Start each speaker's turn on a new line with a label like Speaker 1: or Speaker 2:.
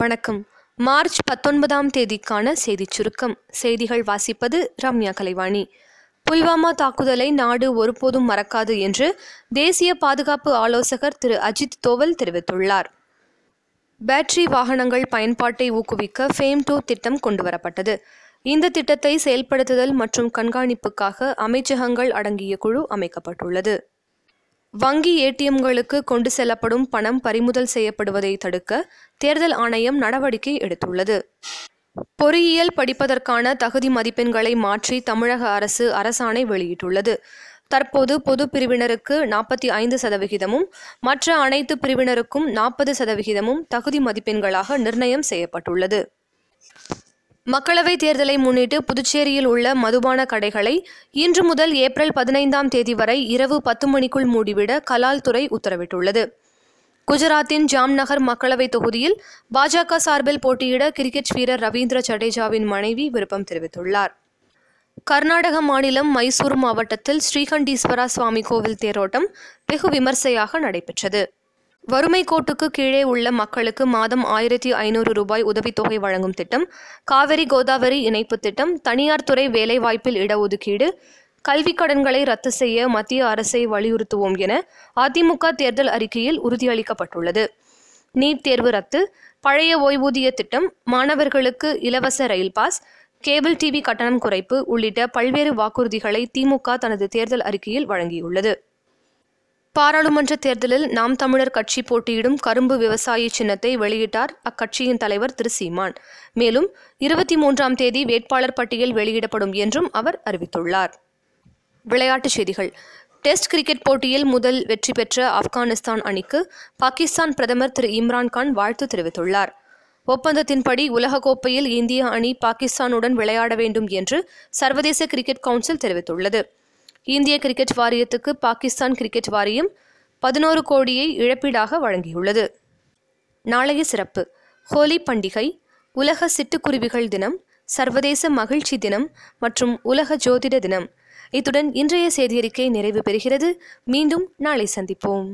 Speaker 1: வணக்கம். மார்ச் பத்தொன்பதாம் தேதிக்கான செய்திச் சுருக்கம். செய்திகள் வாசிப்பது ரம்யா கலைவாணி. புல்வாமா தாக்குதலை நாடு ஒருபோதும் மறக்காது என்று தேசிய பாதுகாப்பு ஆலோசகர் திரு அஜித் தோவல் தெரிவித்துள்ளார். பேட்டரி வாகனங்கள் பயன்பாட்டை ஊக்குவிக்க ஃபேம் டூ திட்டம் கொண்டுவரப்பட்டது. இந்த திட்டத்தை செயல்படுத்துதல் மற்றும் கண்காணிப்புக்காக அமைச்சகங்கள் அடங்கிய குழு அமைக்கப்பட்டுள்ளது. வங்கி ஏடிஎம்களுக்கு கொண்டு செல்லப்படும் பணம் பறிமுதல் செய்யப்படுவதை தடுக்க தேர்தல் ஆணையம் நடவடிக்கை எடுத்துள்ளது. பொறியியல் படிப்பதற்கான தகுதி மதிப்பெண்களை மாற்றி தமிழக அரசு அரசாணை வெளியிட்டுள்ளது. தற்போது பொது பிரிவினருக்கு நாற்பத்தி ஐந்து சதவிகிதமும் மற்ற அனைத்து பிரிவினருக்கும் நாற்பது சதவிகிதமும் தகுதி மதிப்பெண்களாக நிர்ணயம் செய்யப்பட்டுள்ளது. மக்களவைத் தேர்தலை முன்னிட்டு புதுச்சேரியில் உள்ள மதுபான கடைகளை இன்று முதல் ஏப்ரல் பதினைந்தாம் தேதி வரை இரவு பத்து மணிக்குள் மூடிவிட கலால் துறை உத்தரவிட்டுள்ளது. குஜராத்தின் ஜாம்நகர் மக்களவைத் தொகுதியில் பாஜக சார்பில் போட்டியிட கிரிக்கெட் வீரர் ரவீந்திர ஜடேஜாவின் மனைவி விருப்பம் தெரிவித்துள்ளார். கர்நாடக மாநிலம் மைசூர் மாவட்டத்தில் ஸ்ரீகண்டீஸ்வரா சுவாமி கோவில் தேரோட்டம் வெகு விமர்சையாக நடைபெற்றது. வறுமை கோட்டுக்கு கீழே உள்ள மக்களுக்கு மாதம் ஆயிரத்தி ஐநூறு ரூபாய் உதவித்தொகை வழங்கும் திட்டம் காவிரி கோதாவரி இணைப்பு திட்டம் தனியார் துறை வேலைவாய்ப்பில் இடஒதுக்கீடு கல்விக் கடன்களை ரத்து செய்ய மத்திய அரசை வலியுறுத்துவோம் என அதிமுக தேர்தல் அறிக்கையில் உறுதியளிக்கப்பட்டுள்ளது. நீட் தேர்வு ரத்து பழைய ஓய்வூதிய திட்டம் மாணவர்களுக்கு இலவச ரயில் பாஸ் கேபிள் டிவி கட்டணம் குறைப்பு உள்ளிட்ட பல்வேறு வாக்குறுதிகளை திமுக தனது தேர்தல் அறிக்கையில் வழங்கியுள்ளது. பாராளுமன்ற தேர்தலில் நாம் தமிழர் கட்சி போட்டியிடும் கரும்பு விவசாயி சின்னத்தை வெளியிட்டார் அக்கட்சியின் தலைவர் திரு சீமான். மேலும் இருபத்தி மூன்றாம் தேதி வேட்பாளர் பட்டியல் வெளியிடப்படும் என்றும் அவர் அறிவித்துள்ளார். விளையாட்டுச் செய்திகள். டெஸ்ட் கிரிக்கெட் போட்டியில் முதல் வெற்றி பெற்ற ஆப்கானிஸ்தான் அணிக்கு பாகிஸ்தான் பிரதமர் திரு இம்ரான்கான் வாழ்த்து தெரிவித்துள்ளார். ஒப்பந்தத்தின்படி உலகக்கோப்பையில் இந்திய அணி பாகிஸ்தானுடன் விளையாட வேண்டும் என்று சர்வதேச கிரிக்கெட் கவுன்சில் தெரிவித்துள்ளது. இந்திய கிரிக்கெட் வாரியத்துக்கு பாகிஸ்தான் கிரிக்கெட் வாரியம் பதினோரு கோடியை இழப்பீடாக வழங்கியுள்ளது. நாளைய சிறப்பு. ஹோலி பண்டிகை உலக சிட்டுக்குருவிகள் தினம் சர்வதேச மகிழ்ச்சி தினம் மற்றும் உலக ஜோதிட தினம். இத்துடன் இன்றைய செய்தியறிக்கை நிறைவு பெறுகிறது. மீண்டும் நாளை சந்திப்போம்.